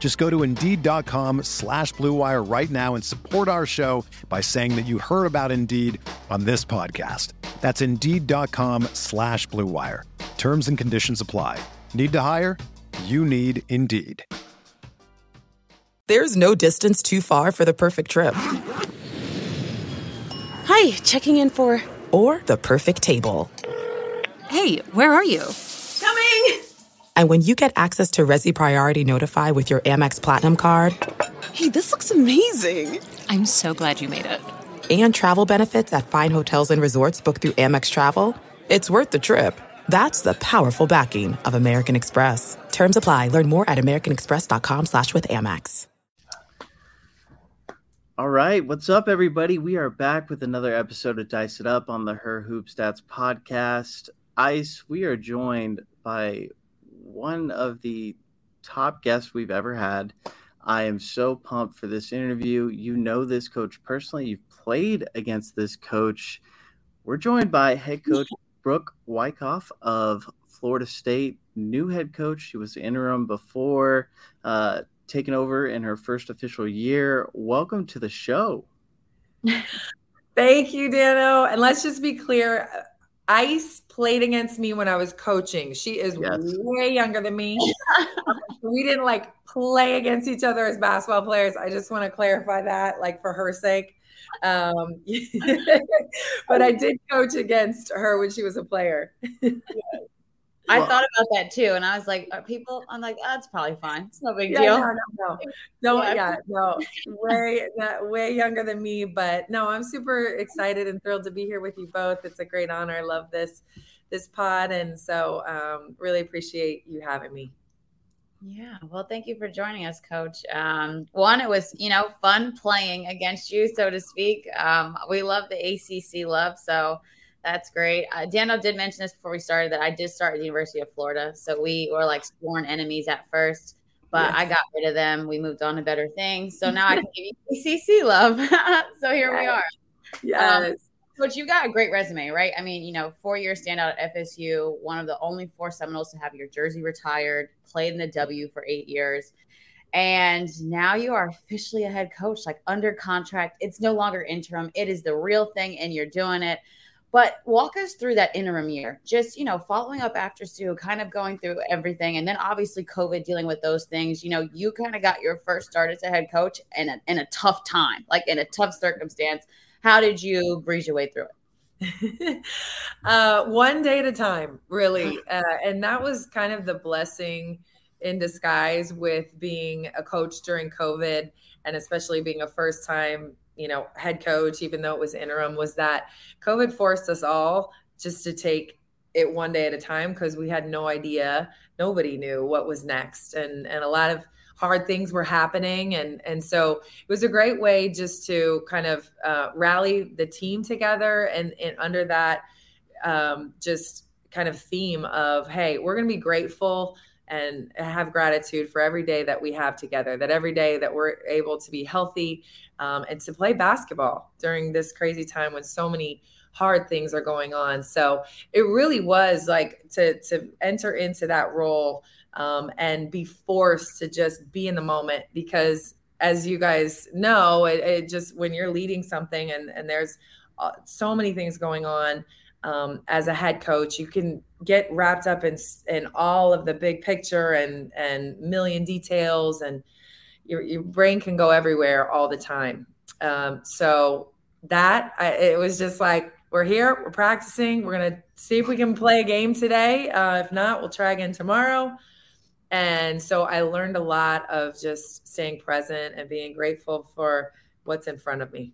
Just go to Indeed.com slash BlueWire right now and support our show by saying that you heard about Indeed on this podcast. That's Indeed.com slash BlueWire. Terms and conditions apply. Need to hire? You need Indeed. There's no distance too far for the perfect trip. Hi, checking in for... Or the perfect table. Hey, where are you? Coming! And when you get access to Resy Priority Notify with your Amex Platinum card... Hey, this looks amazing! I'm so glad you made it. And travel benefits at fine hotels and resorts booked through Amex Travel, it's worth the trip. That's the powerful backing of American Express. Terms apply. Learn more at americanexpress.com slash with Amex. All right, what's up, everybody? We are back with another episode of Dice It Up on the Her Hoop Stats podcast. Ice, we are joined by one of the top guests we've ever had. I am so pumped for this interview. You know this coach personally, you've played against this coach. We're joined by head coach Brooke Wyckoff of Florida State, new head coach. She was interim before. Uh, taken over in her first official year. Welcome to the show. Thank you, Dano. And let's just be clear Ice played against me when I was coaching. She is yes. way younger than me. we didn't like play against each other as basketball players. I just want to clarify that, like for her sake. Um, but I did coach against her when she was a player. I well, thought about that too, and I was like, people. I'm like, that's oh, probably fine. It's no big yeah, deal. No, no, no, no, yeah, yeah no, way, not, way younger than me, but no, I'm super excited and thrilled to be here with you both. It's a great honor. I love this this pod, and so um, really appreciate you having me. Yeah, well, thank you for joining us, Coach. Um, one, it was you know fun playing against you, so to speak. Um, we love the ACC love, so that's great. Uh, Daniel did mention this before we started that I did start at the University of Florida. So we were like sworn enemies at first, but yes. I got rid of them. We moved on to better things. So now I can give you ACC love. so here yes. we are. Yes. Um, but you've got a great resume, right? I mean, you know, four year standout at FSU, one of the only four Seminoles to have your jersey retired, played in the W for eight years. And now you are officially a head coach, like under contract. It's no longer interim. It is the real thing, and you're doing it. But walk us through that interim year, just, you know, following up after Sue, kind of going through everything. And then obviously COVID dealing with those things. You know, you kind of got your first start as a head coach in a, in a tough time, like in a tough circumstance. How did you breeze your way through it? uh, one day at a time, really. Uh, and that was kind of the blessing in disguise with being a coach during COVID and especially being a first time you know, head coach, even though it was interim, was that COVID forced us all just to take it one day at a time because we had no idea. Nobody knew what was next. And and a lot of hard things were happening. And and so it was a great way just to kind of uh, rally the team together and, and under that um, just kind of theme of, hey, we're gonna be grateful and have gratitude for every day that we have together, that every day that we're able to be healthy um, and to play basketball during this crazy time when so many hard things are going on. So it really was like to to enter into that role um, and be forced to just be in the moment because as you guys know, it, it just when you're leading something and and there's uh, so many things going on um, as a head coach, you can get wrapped up in in all of the big picture and and million details, and your your brain can go everywhere all the time. Um, so that I, it was just like we're here, we're practicing. We're to see if we can play a game today. Uh, if not, we'll try again tomorrow. And so I learned a lot of just staying present and being grateful for what's in front of me.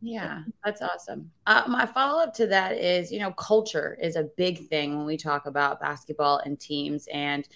Yeah, that's awesome. Uh, my follow up to that is, you know, culture is a big thing when we talk about basketball and teams. And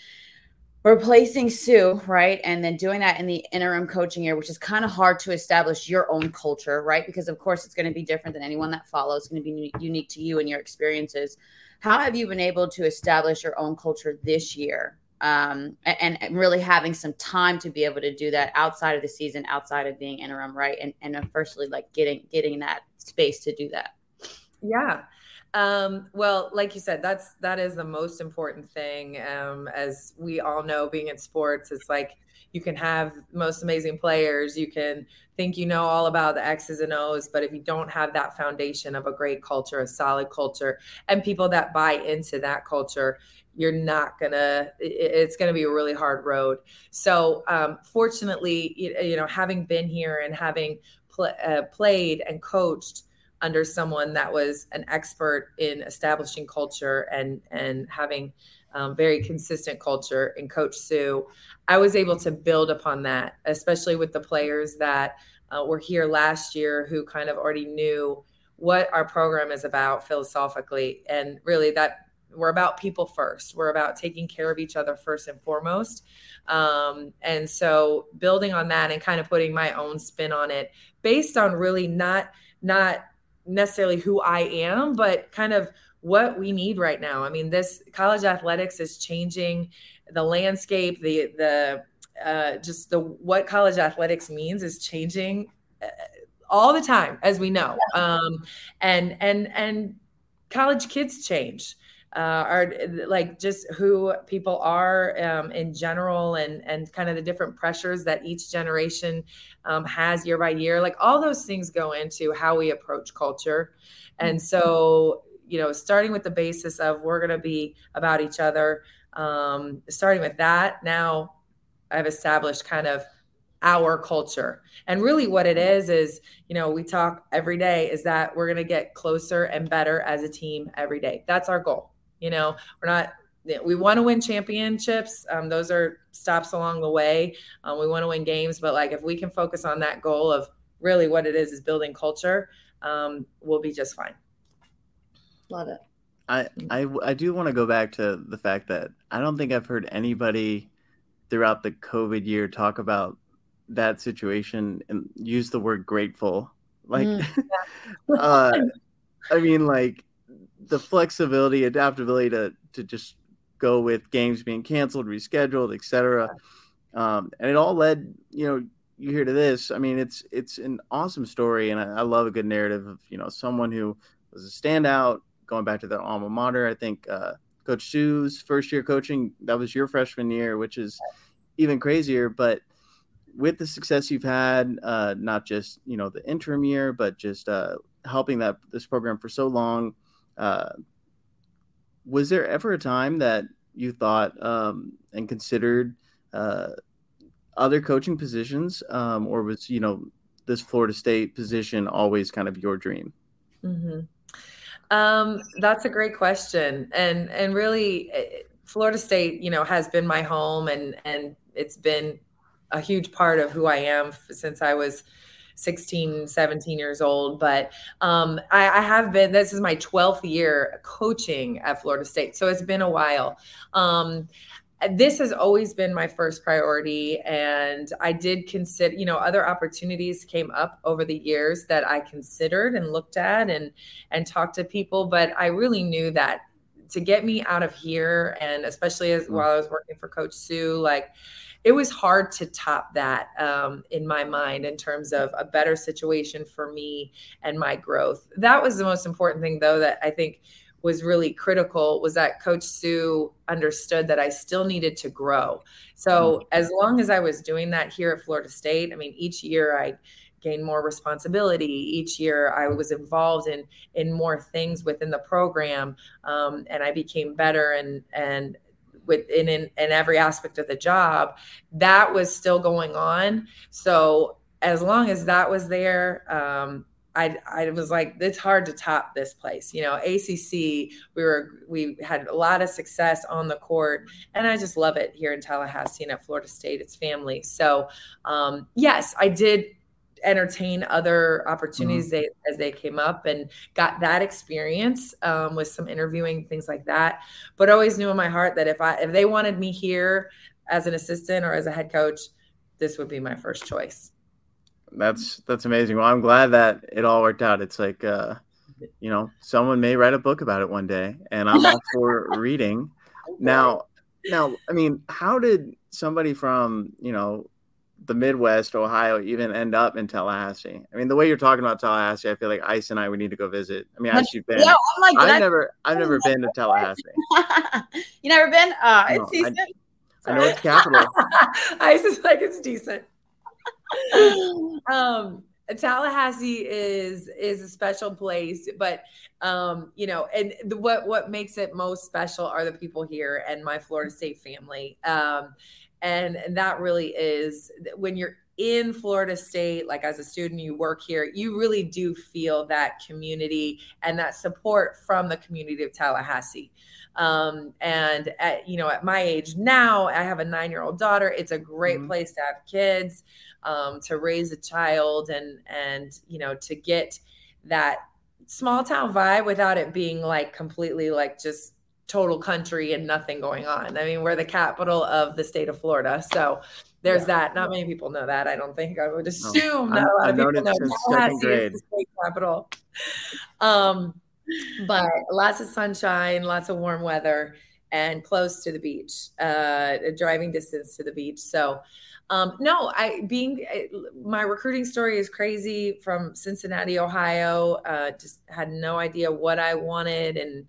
replacing Sue, right? And then doing that in the interim coaching year, which is kind of hard to establish your own culture, right? Because of course it's going to be different than anyone that follows, it's going to be unique to you and your experiences. How have you been able to establish your own culture this year? Um, and, and really having some time to be able to do that outside of the season, outside of being interim, right? And and firstly, like getting getting that space to do that. Yeah. Um, well, like you said, that's that is the most important thing. Um, as we all know, being in sports, it's like you can have most amazing players, you can think you know all about the X's and O's, but if you don't have that foundation of a great culture, a solid culture, and people that buy into that culture, you're not gonna. It's gonna be a really hard road. So, um, fortunately, you, know, having been here and having pl- uh, played and coached under someone that was an expert in establishing culture and and having um, very consistent culture in coach sue. I was able to build upon that especially with the players that uh, were here last year who kind of already knew what our program is about philosophically. And really that we're about people first. We're about taking care of each other first and foremost. Um, and so building on that and kind of putting my own spin on it based on really not not necessarily who I am, but kind of what we need right now. I mean, this college athletics is changing the landscape, the the uh, just the what college athletics means is changing uh, all the time, as we know. Um, and and and college kids change uh, are like just who people are um, in general and and kind of the different pressures that each generation um, has year by year like all those things go into how we approach culture and so you know starting with the basis of we're going to be about each other um, starting with that now i've established kind of our culture. And really, what it is is, you know, we talk every day is that we're going to get closer and better as a team every day. That's our goal. You know, we're not we want to win championships. Um, those are stops along the way. Um, we want to win games, but like if we can focus on that goal of really what it is is building culture, um, we'll be just fine. Love it. I, I I do want to go back to the fact that I don't think I've heard anybody throughout the COVID year talk about that situation and use the word grateful. Like, mm, yeah. uh, I mean, like the flexibility, adaptability to to just go with games being canceled, rescheduled, etc. Um, and it all led, you know, you hear to this. I mean, it's it's an awesome story, and I, I, love a good narrative of you know someone who was a standout, going back to their alma mater. I think uh, Coach Sue's first year coaching that was your freshman year, which is even crazier. But with the success you've had, uh, not just you know the interim year, but just uh, helping that this program for so long uh, was there ever a time that you thought um, and considered uh, other coaching positions, um, or was you know this Florida State position always kind of your dream? Mm-hmm. Um, that's a great question, and and really, eh, Florida State, you know, has been my home, and and it's been a huge part of who I am since I was 16, 17 years old. But um, I, I, have been, this is my 12th year coaching at Florida State. So it's been a while. Um, this has always been my first priority and i did consider you know other opportunities came up over the years that i considered and looked at and and talked to people but i really knew that to get me out of here and especially as mm. while i was working for coach sue like it was hard to top that um, in my mind in terms of a better situation for me and my growth. That was the most important thing, though, that I think was really critical was that coach sue understood that i still needed to grow. So mm-hmm. as long as i was doing that here at florida state i mean each year i gained more responsibility. Each year i was involved in in more things within the program um, and i became better and and within in, in every aspect of the job. That was still going on. So as long as that was there um, I, I was like, it's hard to top this place. You know, ACC, we were, we had a lot of success on the court, and I just love it here in Tallahassee and at Florida State. It's family. So, um, yes, I did entertain other opportunities mm-hmm. they, as they came up and got that experience um, with some interviewing things like that. But always knew in my heart that if I if they wanted me here as an assistant or as a head coach, this would be my first choice that's that's amazing. Well, I'm glad that it all worked out. It's like uh, you know, someone may write a book about it one day, and I'm all for reading. Now, now, I mean, how did somebody from you know the Midwest, Ohio, even end up in Tallahassee? I mean, the way you're talking about Tallahassee, I feel like Ice and I would need to go visit. I mean, Ice, you've been. Yeah, I'm like, I've never, I've never been to Tallahassee. you never been? Uh, it's decent. I, I know it's capital. Ice is like it's decent. um, Tallahassee is is a special place, but um, you know, and the, what what makes it most special are the people here and my Florida State family. Um, and, and that really is when you're in Florida State, like as a student, you work here, you really do feel that community and that support from the community of Tallahassee. Um, and at, you know, at my age now, I have a nine year old daughter. It's a great mm-hmm. place to have kids um, to raise a child and and you know to get that small town vibe without it being like completely like just total country and nothing going on. I mean, we're the capital of the state of Florida, so there's yeah. that. Not many people know that. I don't think. I would assume no, not a lot of people know Tallahassee is the state capital. Um, but lots of sunshine, lots of warm weather, and close to the beach. Uh, a driving distance to the beach. So um, no, I being eh, my recruiting story is crazy from Cincinnati, Ohio. Uh, just had no idea what I wanted and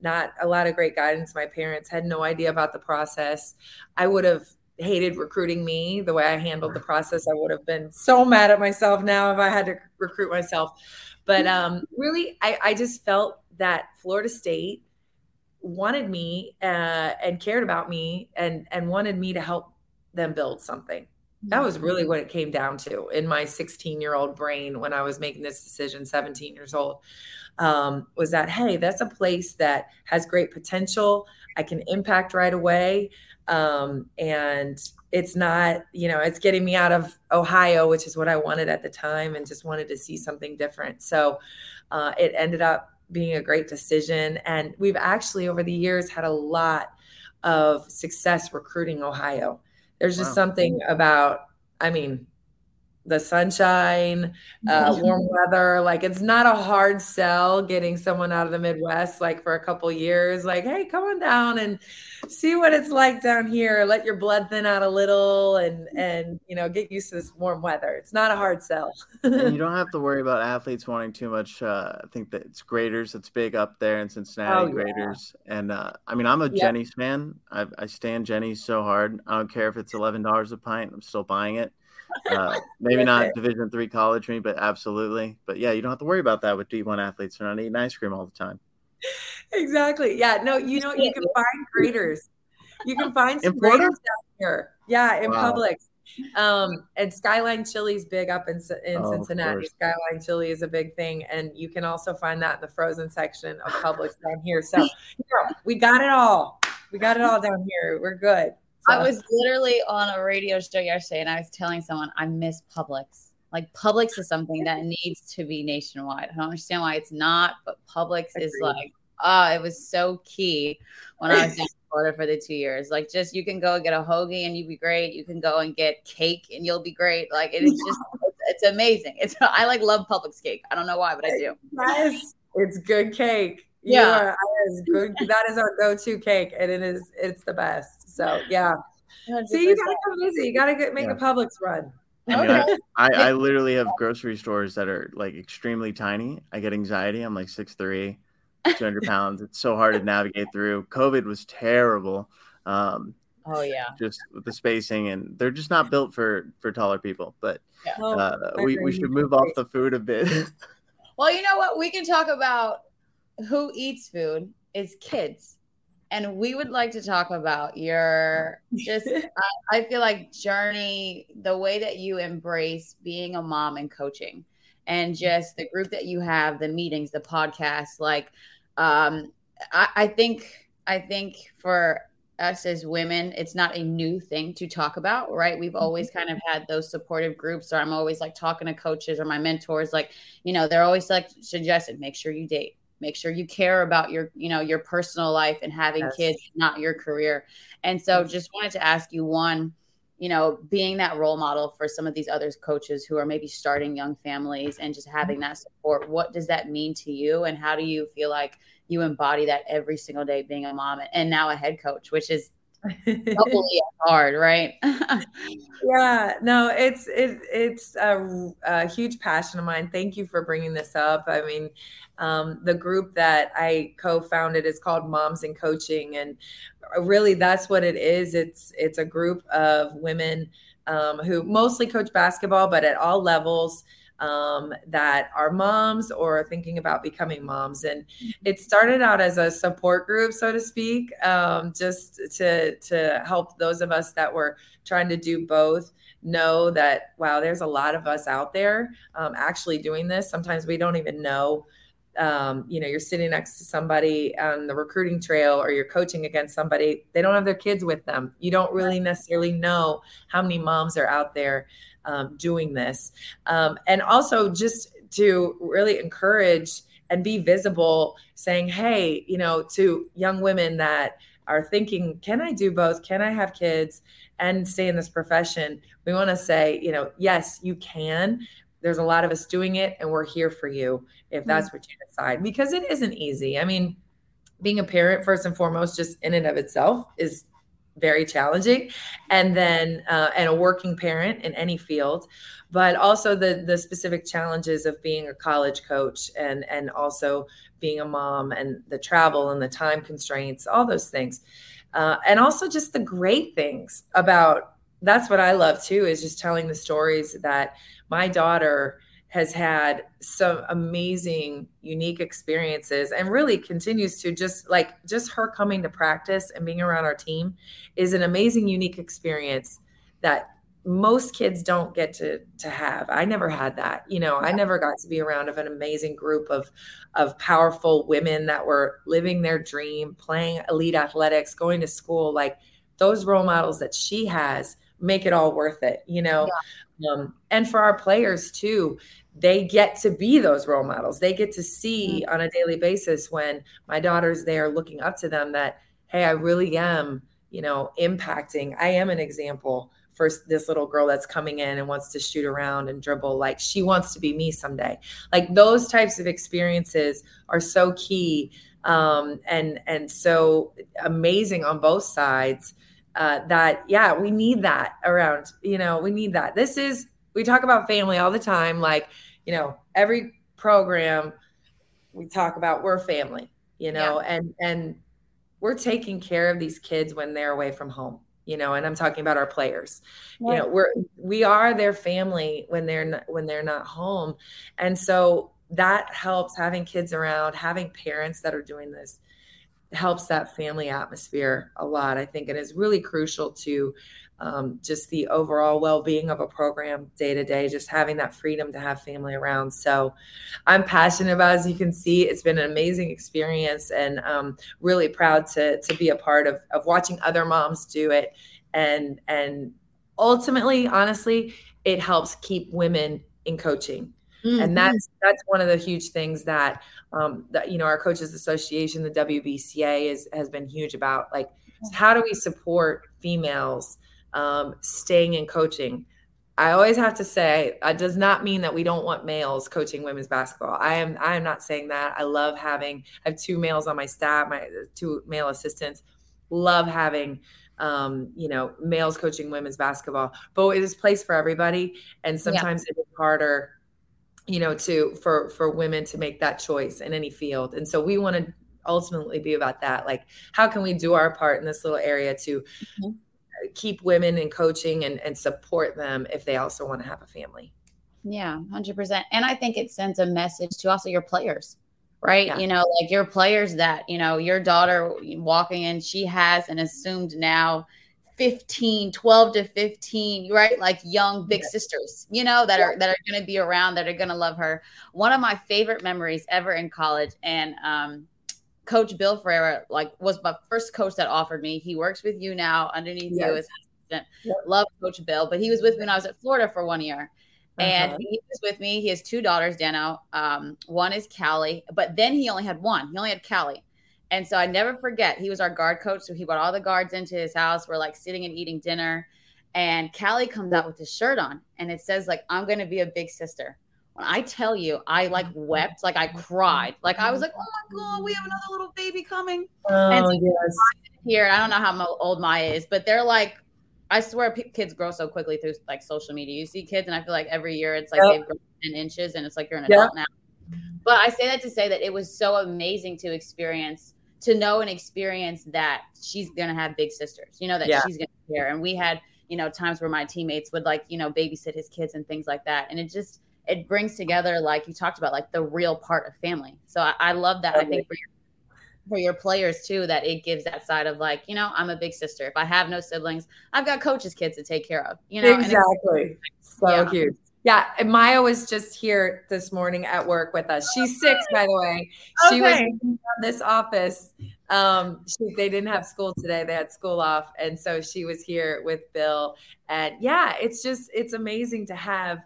not a lot of great guidance. My parents had no idea about the process. I would have hated recruiting me the way I handled the process. I would have been so mad at myself now if I had to recruit myself. But um, really, I, I just felt that Florida State wanted me uh, and cared about me and and wanted me to help them build something. That was really what it came down to in my 16 year old brain when I was making this decision, 17 years old. Um, was that, hey, that's a place that has great potential. I can impact right away. Um, and it's not, you know, it's getting me out of Ohio, which is what I wanted at the time and just wanted to see something different. So uh, it ended up being a great decision. And we've actually, over the years, had a lot of success recruiting Ohio. There's just wow. something about, I mean, the sunshine, uh, warm weather. Like it's not a hard sell getting someone out of the Midwest, like for a couple years. Like, hey, come on down and see what it's like down here. Let your blood thin out a little, and and you know get used to this warm weather. It's not a hard sell. and you don't have to worry about athletes wanting too much. Uh, I think that it's Graeter's. It's big up there in Cincinnati. Oh, Graeter's, yeah. and uh, I mean, I'm a yep. Jeni's fan. I, I stand Jeni's so hard. I don't care if it's eleven dollars a pint. I'm still buying it. Uh, maybe not Division three college me, but absolutely. But yeah, you don't have to worry about that with D one athletes. They're not eating ice cream all the time. Exactly. Yeah. No, you know, you can find Graeter's. You can find some Graeter's down here. Yeah, in wow. Publix. Um, and Skyline Chili is big up in, in oh, Cincinnati. Skyline Chili is a big thing, and you can also find that in the frozen section of Publix down here. So we got it all. We got it all down here. We're good. So. I was literally on a radio show yesterday and I was telling someone I miss Publix. Like Publix is something that needs to be nationwide. I don't understand why it's not, but Publix Agreed. is like, oh, it was so key when I was in Florida for the two years. Like, just you can go get a hoagie and you'd be great. You can go and get cake and you'll be great. Like, it is just, it's, it's amazing. It's I like love Publix cake. I don't know why, but I do. Yes, it's good cake. Yeah, are, good. that is our go-to cake, and it is it's the best. So yeah. 100%. See, you gotta come visit. You gotta get make yeah. a Publix run. Okay. I, I literally have grocery stores that are like extremely tiny. I get anxiety. I'm like six three, 200 pounds. It's so hard to navigate through. COVID was terrible. Um, oh yeah, just with the spacing, and they're just not built for for taller people. But yeah. uh, we we should move off the food a bit. well, you know what? We can talk about who eats food is kids and we would like to talk about your just I, I, feel like journey the way that you embrace being a mom and coaching and just the group that you have, the meetings, the podcast. Like, um, I, I think, I think for us as women, it's not a new thing to talk about, right? We've mm-hmm. always kind of had those supportive groups, or I'm always like talking to coaches or my mentors, like, you know, they're always like suggested, make sure you date, make sure you care about your, you know, your personal life and having yes. kids, not your career. And so just wanted to ask you one, you know, being that role model for some of these other coaches who are maybe starting young families and just having mm-hmm. that support, what does that mean to you? And how do you feel like you embody that every single day being a mom and now a head coach, which is doubly hard, right? yeah, no, it's it, it's a, a, huge passion of mine. Thank you for bringing this up. I mean, um, the group that I co-founded is called Moms in Coaching, and really, that's what it is. It's it's a group of women um, who mostly coach basketball, but at all levels um, that are moms or thinking about becoming moms. And mm-hmm. it started out as a support group, so to speak, um, just to to help those of us that were trying to do both know that wow, there's a lot of us out there um, actually doing this. Sometimes we don't even know. Um, you know, you're sitting next to somebody on the recruiting trail or you're coaching against somebody, they don't have their kids with them. You don't really necessarily know how many moms are out there um, doing this. Um, and also just to really encourage and be visible, saying, hey, you know, to young women that are thinking, can I do both? Can I have kids and stay in this profession? We want to say, you know, yes, you can. There's a lot of us doing it, and we're here for you if that's mm-hmm. what you decide, because it isn't easy. I mean, being a parent, first and foremost, just in and of itself, is very challenging. And then uh, and a working parent in any field. But also the the specific challenges of being a college coach and and also being a mom and the travel and the time constraints all those things. Uh, and also just the great things about that's what i love too is just telling the stories that my daughter has had some amazing unique experiences and really continues to just like just her coming to practice and being around our team is an amazing unique experience that most kids don't get to to have. I never had that you know i never got to be around of an amazing group of of powerful women that were living their dream playing elite athletics going to school. Like those role models that she has make it all worth it you know yeah. um, and for our players too they get to be those role models. They get to see mm-hmm. on a daily basis when my daughter's there looking up to them that, hey, I really am, you know, impacting. I am an example for this little girl that's coming in and wants to shoot around and dribble like she wants to be me someday. Like those types of experiences are so key um, and and so amazing on both sides. Uh, that yeah, we need that around. You know, we need that. This is we talk about family all the time. Like, you know, every program we talk about we're family, you know, yeah. and and we're taking care of these kids when they're away from home, you know, and I'm talking about our players. You know, we're we are their family when they're not, when they're not home. And so that helps having kids around, having parents that are doing this helps that family atmosphere a lot, I think, and is really crucial to um, just the overall well-being of a program day to day just having that freedom to have family around. So i'm passionate about as you can see it's been an amazing experience and um, really proud to to be a part of of watching other moms do it. And and ultimately honestly it helps keep women in coaching Mm-hmm. and that's that's one of the huge things that um that you know our coaches association the wbca is has been huge about like how do we support females um, staying in coaching. I always have to say it does not mean that we don't want males coaching women's basketball. I am I am not saying that. I love having I have two males on my staff, my two male assistants. Love having um, you know, males coaching women's basketball. But it is place for everybody. And sometimes yeah. it is harder, you know, to for for women to make that choice in any field. And so we want to ultimately be about that. Like, how can we do our part in this little area to mm-hmm keep women in coaching and, and support them if they also want to have a family. Yeah, 100%. And I think it sends a message to also your players, right? Yeah. You know, like your players that, you know, your daughter walking in, she has an assumed now 15 12 to 15 right? Like young big sisters you know that are that are going to be around that are going to love her. One of my favorite memories ever in college and um coach bill Ferrara like was my first coach that offered me. He works with you now underneath yes. you as assistant. Yep. love coach bill but he was with me when i was at florida for one year. And uh-huh. he was with me he has two daughters dano. Um, one is callie but then he only had one. He only had callie and so I never forget, he was our guard coach. So he brought all the guards into his house. We're like sitting and eating dinner. And Callie comes out with his shirt on and it says, like, I'm gonna be a big sister. When I tell you, I like oh, wept, like I cried. Like I was like, oh my God, we have another little baby coming. Oh, and so yes. Here, I don't know how old Maya is, but they're like, I swear kids grow so quickly through like social media. You see kids, and I feel like every year it's like yep. they've grown 10 inches and it's like you're an adult yep. now. But I say that to say that it was so amazing to experience to know and experience that she's gonna have big sisters, you know, that yeah. she's gonna care. And we had, you know, times where my teammates would like, you know, babysit his kids and things like that. And it just it brings together, like you talked about, like the real part of family. So I, I love that. I think for your for your players too, that it gives that side of like, you know, I'm a big sister. If I have no siblings, I've got coaches' kids to take care of. You know, exactly. So yeah. cute. Yeah, Maya was just here this morning at work with us. She's six, by the way. She okay. was in this office. Um, she, they didn't have school today; they had school off, and so she was here with Bill. And yeah, it's just it's amazing to have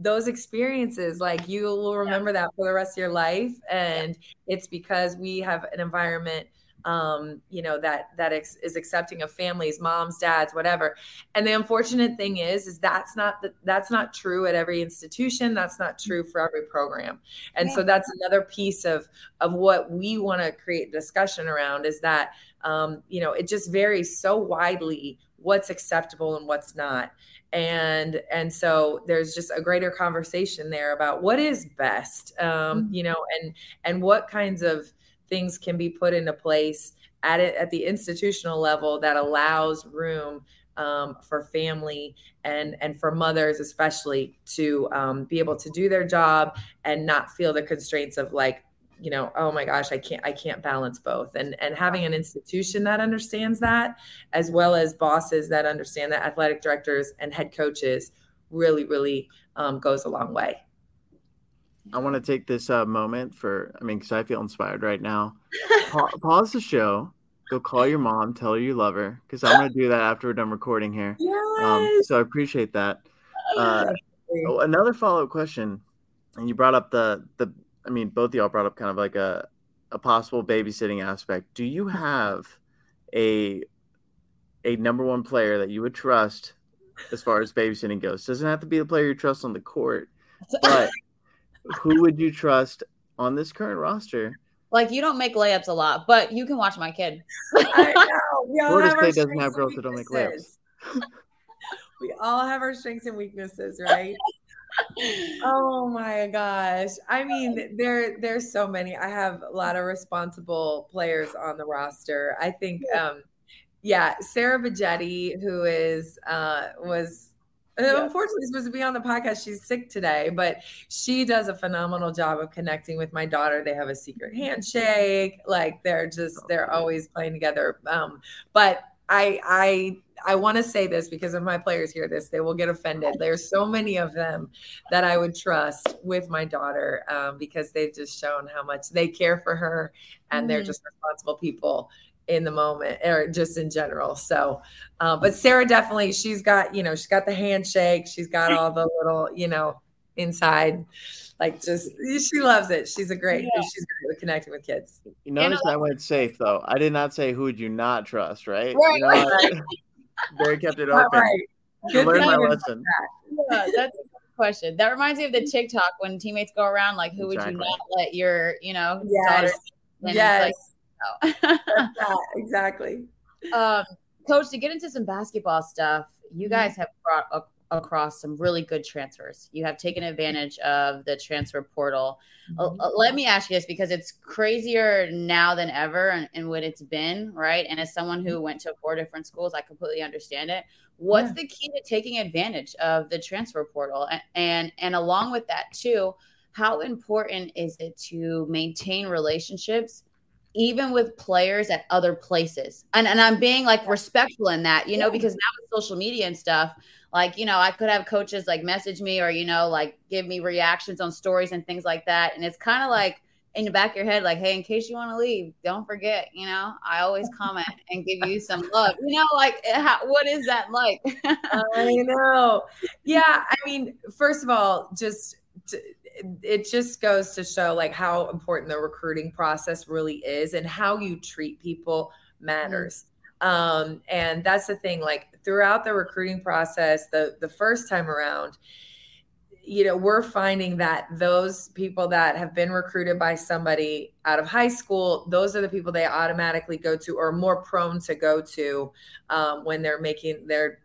those experiences. Like you will remember yeah. that for the rest of your life, and yeah. it's because we have an environment um, you know that that ex- is accepting of families moms dads whatever. And the unfortunate thing is is that's not the, that's not true at every institution. That's not true for every program. And so that's another piece of of what we want to create discussion around is that um, you know it just varies so widely what's acceptable and what's not. And and so there's just a greater conversation there about what is best um, mm-hmm. you know and and what kinds of things can be put into place at it at the institutional level that allows room um, for family and and for mothers especially to um, be able to do their job and not feel the constraints of like you know oh my gosh i can't i can't balance both. And and having an institution that understands that as well as bosses that understand that athletic directors and head coaches really really um, goes a long way I want to take this uh, moment for, I mean, because I feel inspired right now. Pa- pause the show, go call your mom, tell her you love her, because I'm going to do that after we're done recording here. Um, yes. Um, so I appreciate that. Uh, oh, another follow up question, and you brought up the the, I mean, both of y'all brought up kind of like a a possible babysitting aspect. Do you have a a number one player that you would trust as far as babysitting goes? Doesn't have to be the player you trust on the court, but who would you trust on this current roster? Like you don't make layups a lot, but you can watch my kid. I know. We all Florida State doesn't have girls that don't make layups. we all have our strengths and weaknesses, right? oh my gosh. I mean, there there's so many. I have a lot of responsible players on the roster. I think um yeah, Sara Bejedi, who is uh was yeah. Unfortunately, supposed to be on the podcast. She's sick today, but she does a phenomenal job of connecting with my daughter. They have a secret handshake. Like they're just they're always playing together. Um, but I I I want to say this because if my players hear this, they will get offended. There's so many of them that I would trust with my daughter um, because they've just shown how much they care for her and mm-hmm. they're just responsible people in the moment or just in general. So, uh, but Sarah definitely, she's got, you know, she's got the handshake, she's got all the little, you know, inside, like just, she loves it. She's a great, yeah. she's great with connecting with kids. You notice I went safe though. I did not say who would you not trust, right? Right. You know, right. Barry kept it open. Right. Good learn my lesson. That. Yeah, that's a good question. That reminds me of the TikTok when teammates go around like, who exactly. would you not let your, you know, yes. yes. Like, exactly. Um, Coach, to get into some basketball stuff, you mm-hmm. guys have brought across some really good transfers. You have taken advantage of the transfer portal. Uh, mm-hmm. Uh, let me ask you this because it's crazier now than ever and, and, what it's been, right? And as someone who mm-hmm. went to four different schools, I completely understand it. What's yeah. the key to taking advantage of the transfer portal? And, and and along with that too, how important is it to maintain relationships even with players at other places. And and I'm being like respectful in that, you know, because now with social media and stuff, like, you know, I could have coaches like message me or, you know, like give me reactions on stories and things like that. And it's kind of like in the back of your head, like, hey, in case you want to leave, don't forget, you know, I always comment and give you some love. You know, like, eh, how, what is that like? I know. Yeah. I mean, first of all, just it just goes to show like how important the recruiting process really is and how you treat people matters. Mm-hmm. Um, and that's the thing, like throughout the recruiting process, the the first time around, you know, we're finding that those people that have been recruited by somebody out of high school, those are the people they automatically go to or more prone to go to um, when they're making their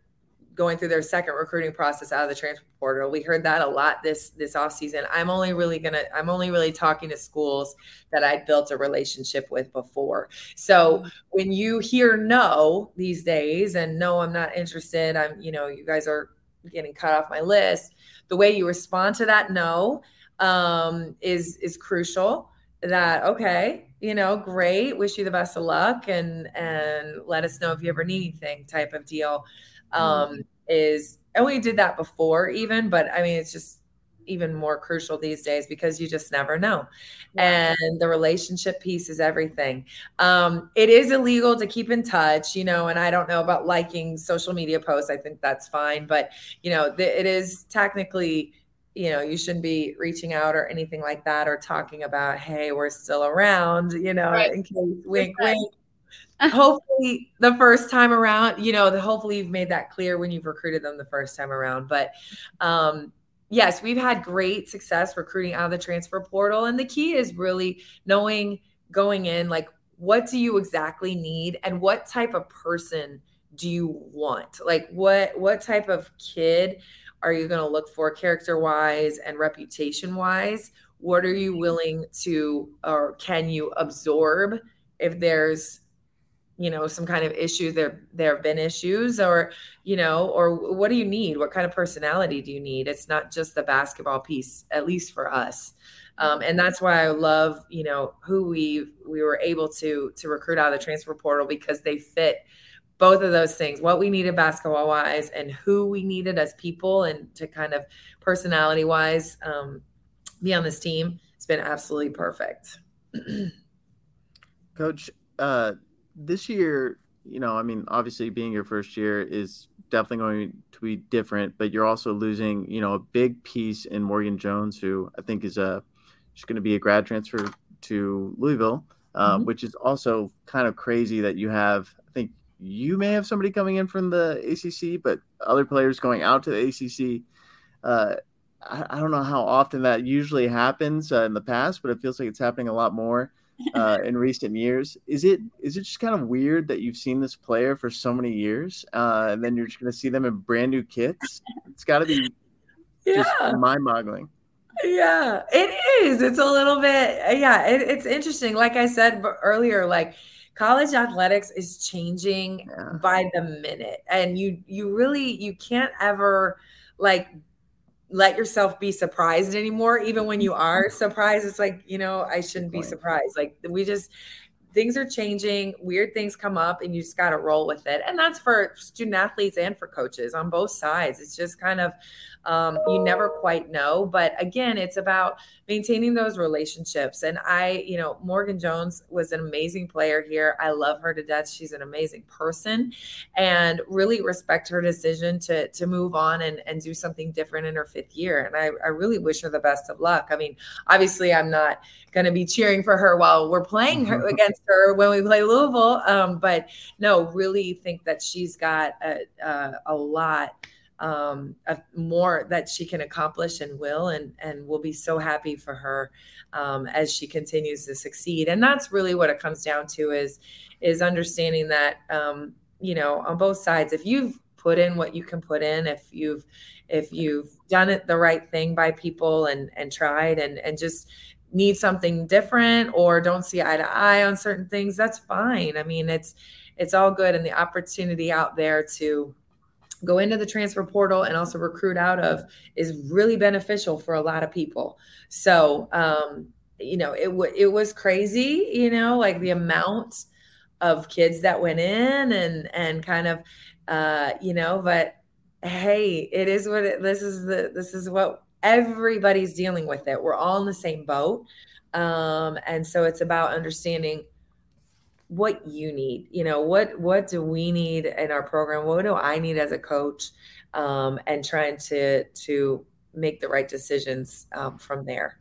going through their second recruiting process out of the transfer portal. We heard that a lot this this off season. I'm only really gonna I'm only really talking to schools that I'd built a relationship with before. So mm-hmm. when you hear no these days and no, I'm not interested, I'm you know you guys are getting cut off my list the way you respond to that no um, is is crucial that okay you know great wish you the best of luck and and let us know if you ever need anything type of deal um, mm-hmm. Is and we did that before even but i mean it's just even more crucial these days because you just never know. Yeah. and the relationship piece is everything. Um, it is illegal to keep in touch you know and i don't know about liking social media posts. I think that's fine but you know th- it is technically you know you shouldn't be reaching out or anything like that or talking about hey we're still around you know right. in case wink wink hopefully the first time around you know the, hopefully you've made that clear when you've recruited them the first time around but um yes, we've had great success recruiting out of the transfer portal. And the key is really knowing going in, like, what do you exactly need and what type of person do you want? Like, what what type of kid are you going to look for character wise and reputation wise? What are you willing to or can you absorb if there's you know some kind of issue there there have been issues or you know or what do you need? What kind of personality do you need? It's not just the basketball piece at least for us. Um, and that's why i love you know who we we were able to to recruit out of the transfer portal because they fit both of those things what we needed basketball wise and who we needed as people and to kind of personality wise um, be on this team. It's been absolutely perfect. Coach uh this year, you know, I mean, obviously being your first year is definitely going to be different, but you're also losing, you know, a big piece in Morgan Jones, who I think is a she's going to be a grad transfer to Louisville, uh, mm-hmm. which is also kind of crazy that you have. I think you may have somebody coming in from the ACC, but other players going out to the ACC. Uh, I, I, don't know how often that usually happens uh, in the past, but it feels like it's happening a lot more uh, in recent years. Is it is it just kind of weird that you've seen this player for so many years, uh, and then you're just going to see them in brand new kits? It's got to be yeah. just mind-boggling. Yeah, it is. It's a little bit. Yeah, it, it's interesting. Like I said earlier, like college athletics is changing yeah. by the minute, and you you really you can't ever like let yourself be surprised anymore even when you mm-hmm. are surprised it's like you know i shouldn't be surprised like we just things are changing weird things come up and you just got to roll with it. And that's for student athletes and for coaches on both sides. It's just kind of um, you never quite know. But again it's about maintaining those relationships. And i you know morgan jones was an amazing player here. I love her to death. She's an amazing person. And really respect her decision to to move on and, and do something different in her fifth year. And I, I really wish her the best of luck. I mean obviously i'm not going to be cheering for her while we're playing her against her when we play louisville um, but no really think that she's got a, a, a lot um, more that she can accomplish and will, and and we'll be so happy for her um, as she continues to succeed. And that's really what it comes down to is is understanding that um, you know on both sides, if you've put in what you can put in, if you've if you've done it the right thing by people and and tried and and just need something different or don't see eye to eye on certain things that's fine i mean it's it's all good and the opportunity out there to go into the transfer portal and also recruit out of is really beneficial for a lot of people. So, um, you know, it w- it was crazy, you know, like the amount of kids that went in and and kind of uh, you know, but hey, it is what it, this is the this is what everybody's dealing with it. We're all in the same boat. Um, and so it's about understanding what you need you know what what do we need in our program what do i need as a coach um, and trying to to make the right decisions um, from there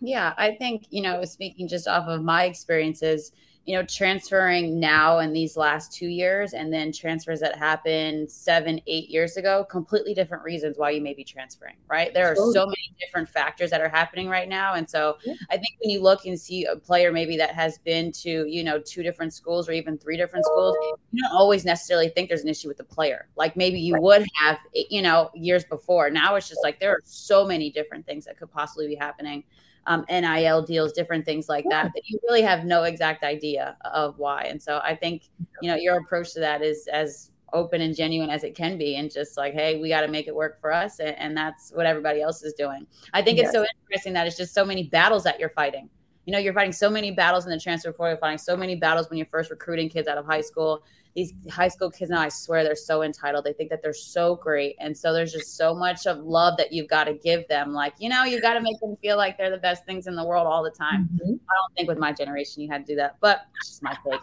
yeah i think you know speaking just off of my experiences you know, transferring now in these last two years and then transfers that happened seven, eight years ago, completely different reasons why you may be transferring, right? There are so many different factors that are happening right now. And so yeah. I think when you look and see a player maybe that has been to, you know, two different schools or even three different schools, you don't always necessarily think there's an issue with the player. Like maybe you would have, eh, you know, years before. Now it's just like there are so many different things that could possibly be happening um, NIL deals, different things like yeah. that, that you really have no exact idea of why. And so I think, you know, your approach to that is as open and genuine as it can be and just like, hey, we got to make it work for us. And, and, that's what everybody else is doing. I think yes. it's so interesting that it's just so many battles that you're fighting. You know, you're fighting so many battles in the transfer portal, you're fighting so many battles when you're first recruiting kids out of high school these high school kids now, I swear they're so entitled. They think that they're so great. And so there's just so much of love that you've got to give them. Like, you know, you got to make them feel like they're the best things in the world all the time. Mm-hmm. I don't think with my generation you had to do that, but it's just my take.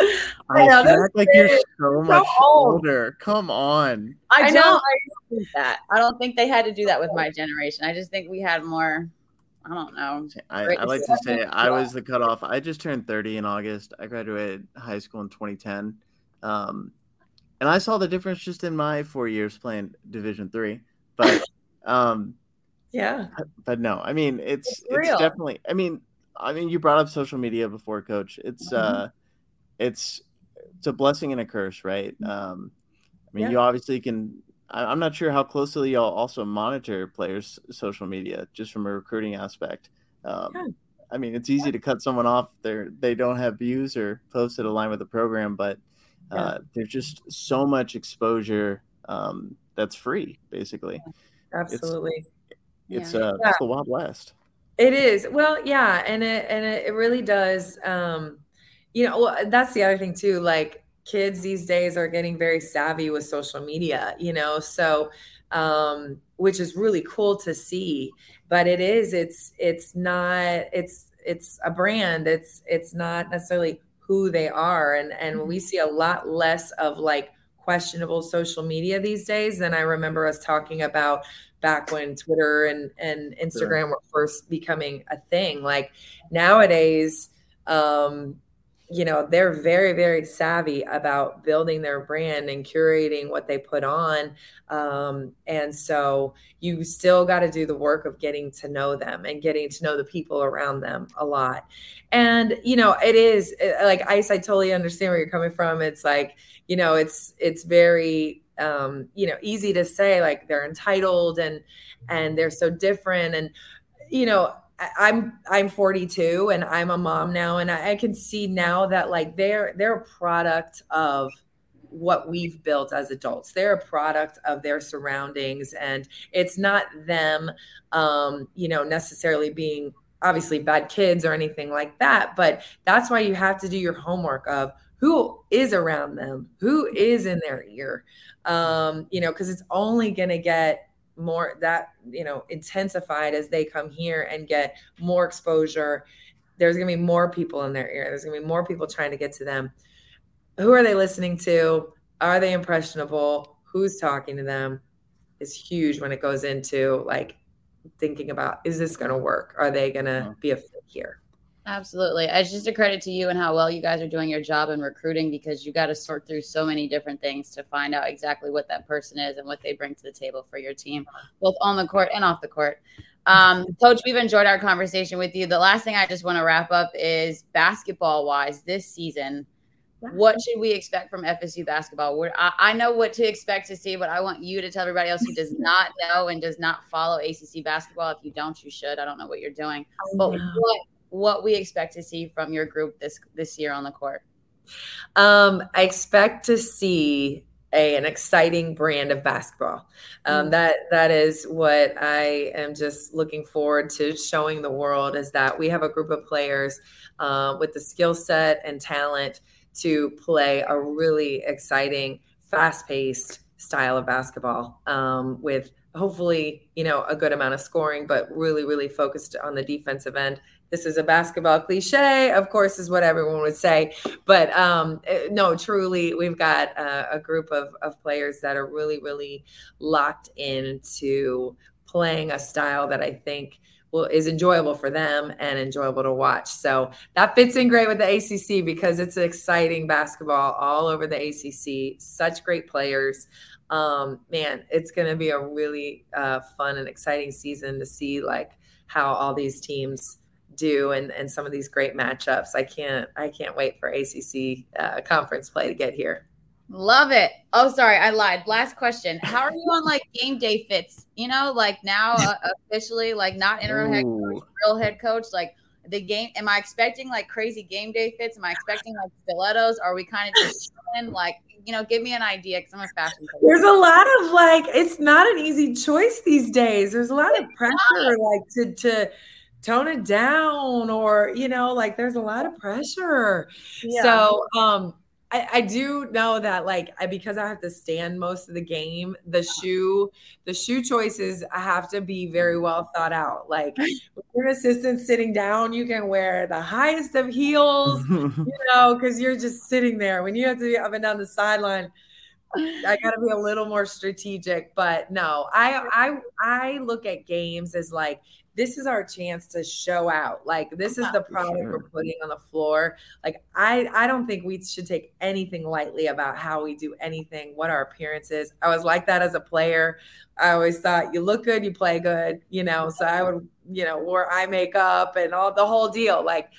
I know, act like you're so much older. Come on. I, I don't know. I think that. I don't think they had to do that with my generation. I just think we had more I don't know. I, I like to say I was the cutoff. I just turned 30 in August. I graduated high school in 2010. Um, and I saw the difference just in my four years playing Division three. But um, yeah, but, no, I mean it's it's, it's, definitely. I mean, I mean you brought up social media before, Coach. It's mm-hmm. uh, it's it's a blessing and a curse, right? Um, I mean, yeah. you obviously can. I, am not sure how closely y'all also monitor players' social media, just from a recruiting aspect. Um, yeah. I mean, it's easy to cut someone off. They they don't have views or posts that align with the program, but uh, there's just so much exposure um, that's free, basically. Absolutely. It's, it's uh, yeah. it's the Wild West. It is. Well, yeah, and it and it really does. Um, you know, well, that's the other thing too. Like kids these days are getting very savvy with social media. You know, so um, which is really cool to see. But it is. It's it's not. It's it's a brand. It's it's not necessarily who they are. And and mm-hmm. we see a lot less of like questionable social media these days than I remember us talking about back when Twitter and and Instagram were first becoming a thing. Like nowadays um you know they're very very savvy about building their brand and curating what they put on um, and so you still got to do the work of getting to know them and getting to know the people around them a lot. And you know it is uh, like ice i totally understand where you're coming from. It's like you know it's it's very um, you know easy to say like they're entitled and and they're so different. And you know I'm I'm 42 and I'm a mom now and I, I, can see now that like they're they're a product of what we've built as adults. They're a product of their surroundings and it's not them um you know necessarily being obviously bad kids or anything like that, but that's why you have to do your homework of who is around them, who is in their ear. Um you know cuz it's only to get more that you know intensified as they come here and get more exposure. There's going to be more people in their ear. There's going to be more people trying to get to them. Who are they listening to? Are they impressionable? Who's talking to them? Is huge when it goes into like thinking about is this going to work? Are they going to uh-huh. be a fit here Absolutely. It's just a credit to you and how well you guys are doing your job in recruiting because you got to sort through so many different things to find out exactly what that person is and what they bring to the table for your team, both on the court and off the court. Um, Coach, we've enjoyed our conversation with you. The last thing I just want to wrap up is basketball wise this season. What should we expect from FSU basketball? I, I know what to expect to see, but I want you to tell everybody else who does not know and does not follow ACC basketball. If you don't, you should. I don't know what you're doing. But what what we expect to see from your group this this year on the court? Um, I expect to see a an exciting brand of basketball. Um, Mm. that that is what I am just looking forward to showing the world is that we have a group of players uh, with the skill set and talent to play a really exciting, fast paced style of basketball um, with hopefully you know a good amount of scoring, but really really focused on the defensive end. This is a basketball cliche of course is what everyone would say but um, eh, no truly we've got uh, a group of, of players that are really really locked into playing a style that i think will is enjoyable for them and enjoyable to watch. So that fits in great with the acc because it's exciting basketball all over the acc such great players um, man it's going to be a really uh, fun and exciting season to see like how all these teams do and and some of these great matchups. I can't I can't wait for ACC uh, conference play to get here. Love it. Oh, sorry, I lied. Last question: How are you on like game day fits? You know, like now uh, officially, like not interim head coach, real head coach. Like the game. Am I expecting like crazy game day fits? Am I expecting like stilettos? Are we kind of just chilling? like you know? Give me an idea because I'm a fashion. coach. There's a lot of like it's not an easy choice these days. There's a lot of pressure like to to tone it down or you know like there's a lot of pressure. So um I, I do know that like I, because I have to stand most of the game, the shoe, the shoe choices have to be very mm-hmm. well thought out. Like with your assistant sitting down, you can wear the highest of heels, you know, because you're just sitting there. When you have to be up and down the sideline, I got to be a little more strategic. But no, I I I look at games as like this is our chance to show out. Like this is the product sure. we're putting on the floor. Like I I don't think we should take anything lightly about how we do anything, what our appearance is. I was like that as a player. I always thought you look good, you play good, you know. So I would, you know, wore eye makeup and all the whole deal. Like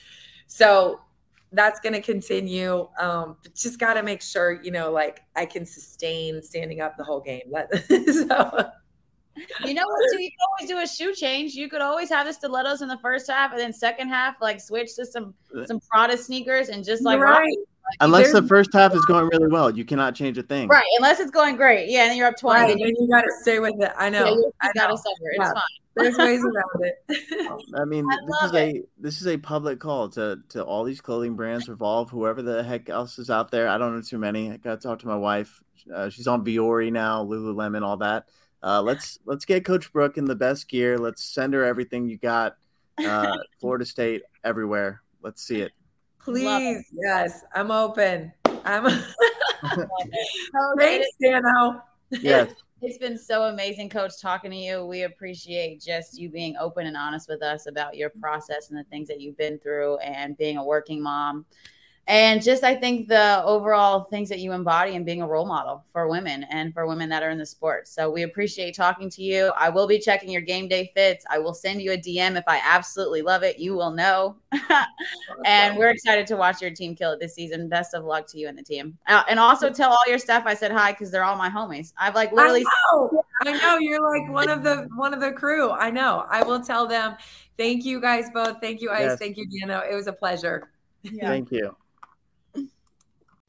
so that's going to continue. Um, but just got to make sure, you know, like I can sustain standing up the whole game. That, so, You know what? Too? You can always do a shoe change. You could always have the stilettos in the first half, and then second half, like switch to some some Prada sneakers and just like rock- right, Unless the first half is going really well, you cannot change a thing. right. Unless it's going great, yeah, and you're up twenty. right. then you, And you got to stay with it. I know. yeah, you, I got to know. suffer. It's Yeah. fine. There's ways around it. I mean, I this is love a this is a public call to to all these clothing brands, Revolve, whoever the heck else is out there. I don't know too many. I got to talk to my wife. Uh, she's on Vuori now, Lululemon, all that. Uh, let's let's get Coach Brooke in the best gear. Let's send her everything you got. Uh, Florida State everywhere. Let's see it. Please, yes, I'm open. I'm Love it. Coach, thanks, Dano. Yes, It's been so amazing, Coach, talking to you. We appreciate just you being open and honest with us about your process and the things that you've been through and being a working mom. And just, I think, the overall things that you embody and being a role model for women and for women that are in the sport. So we appreciate talking to you. I will be checking your game day fits. I will send you a DM if I absolutely love it. You will know. and we're excited to watch your team kill it this season. Best of luck to you and the team. Uh, and also tell all your staff I said hi because they're all my homies. I've like literally I know. I know you're like one of the one of the crew. I know. I will tell them. Thank you guys both. Thank you, Ice. Yes. Thank you, Dano. It was a pleasure. thank you.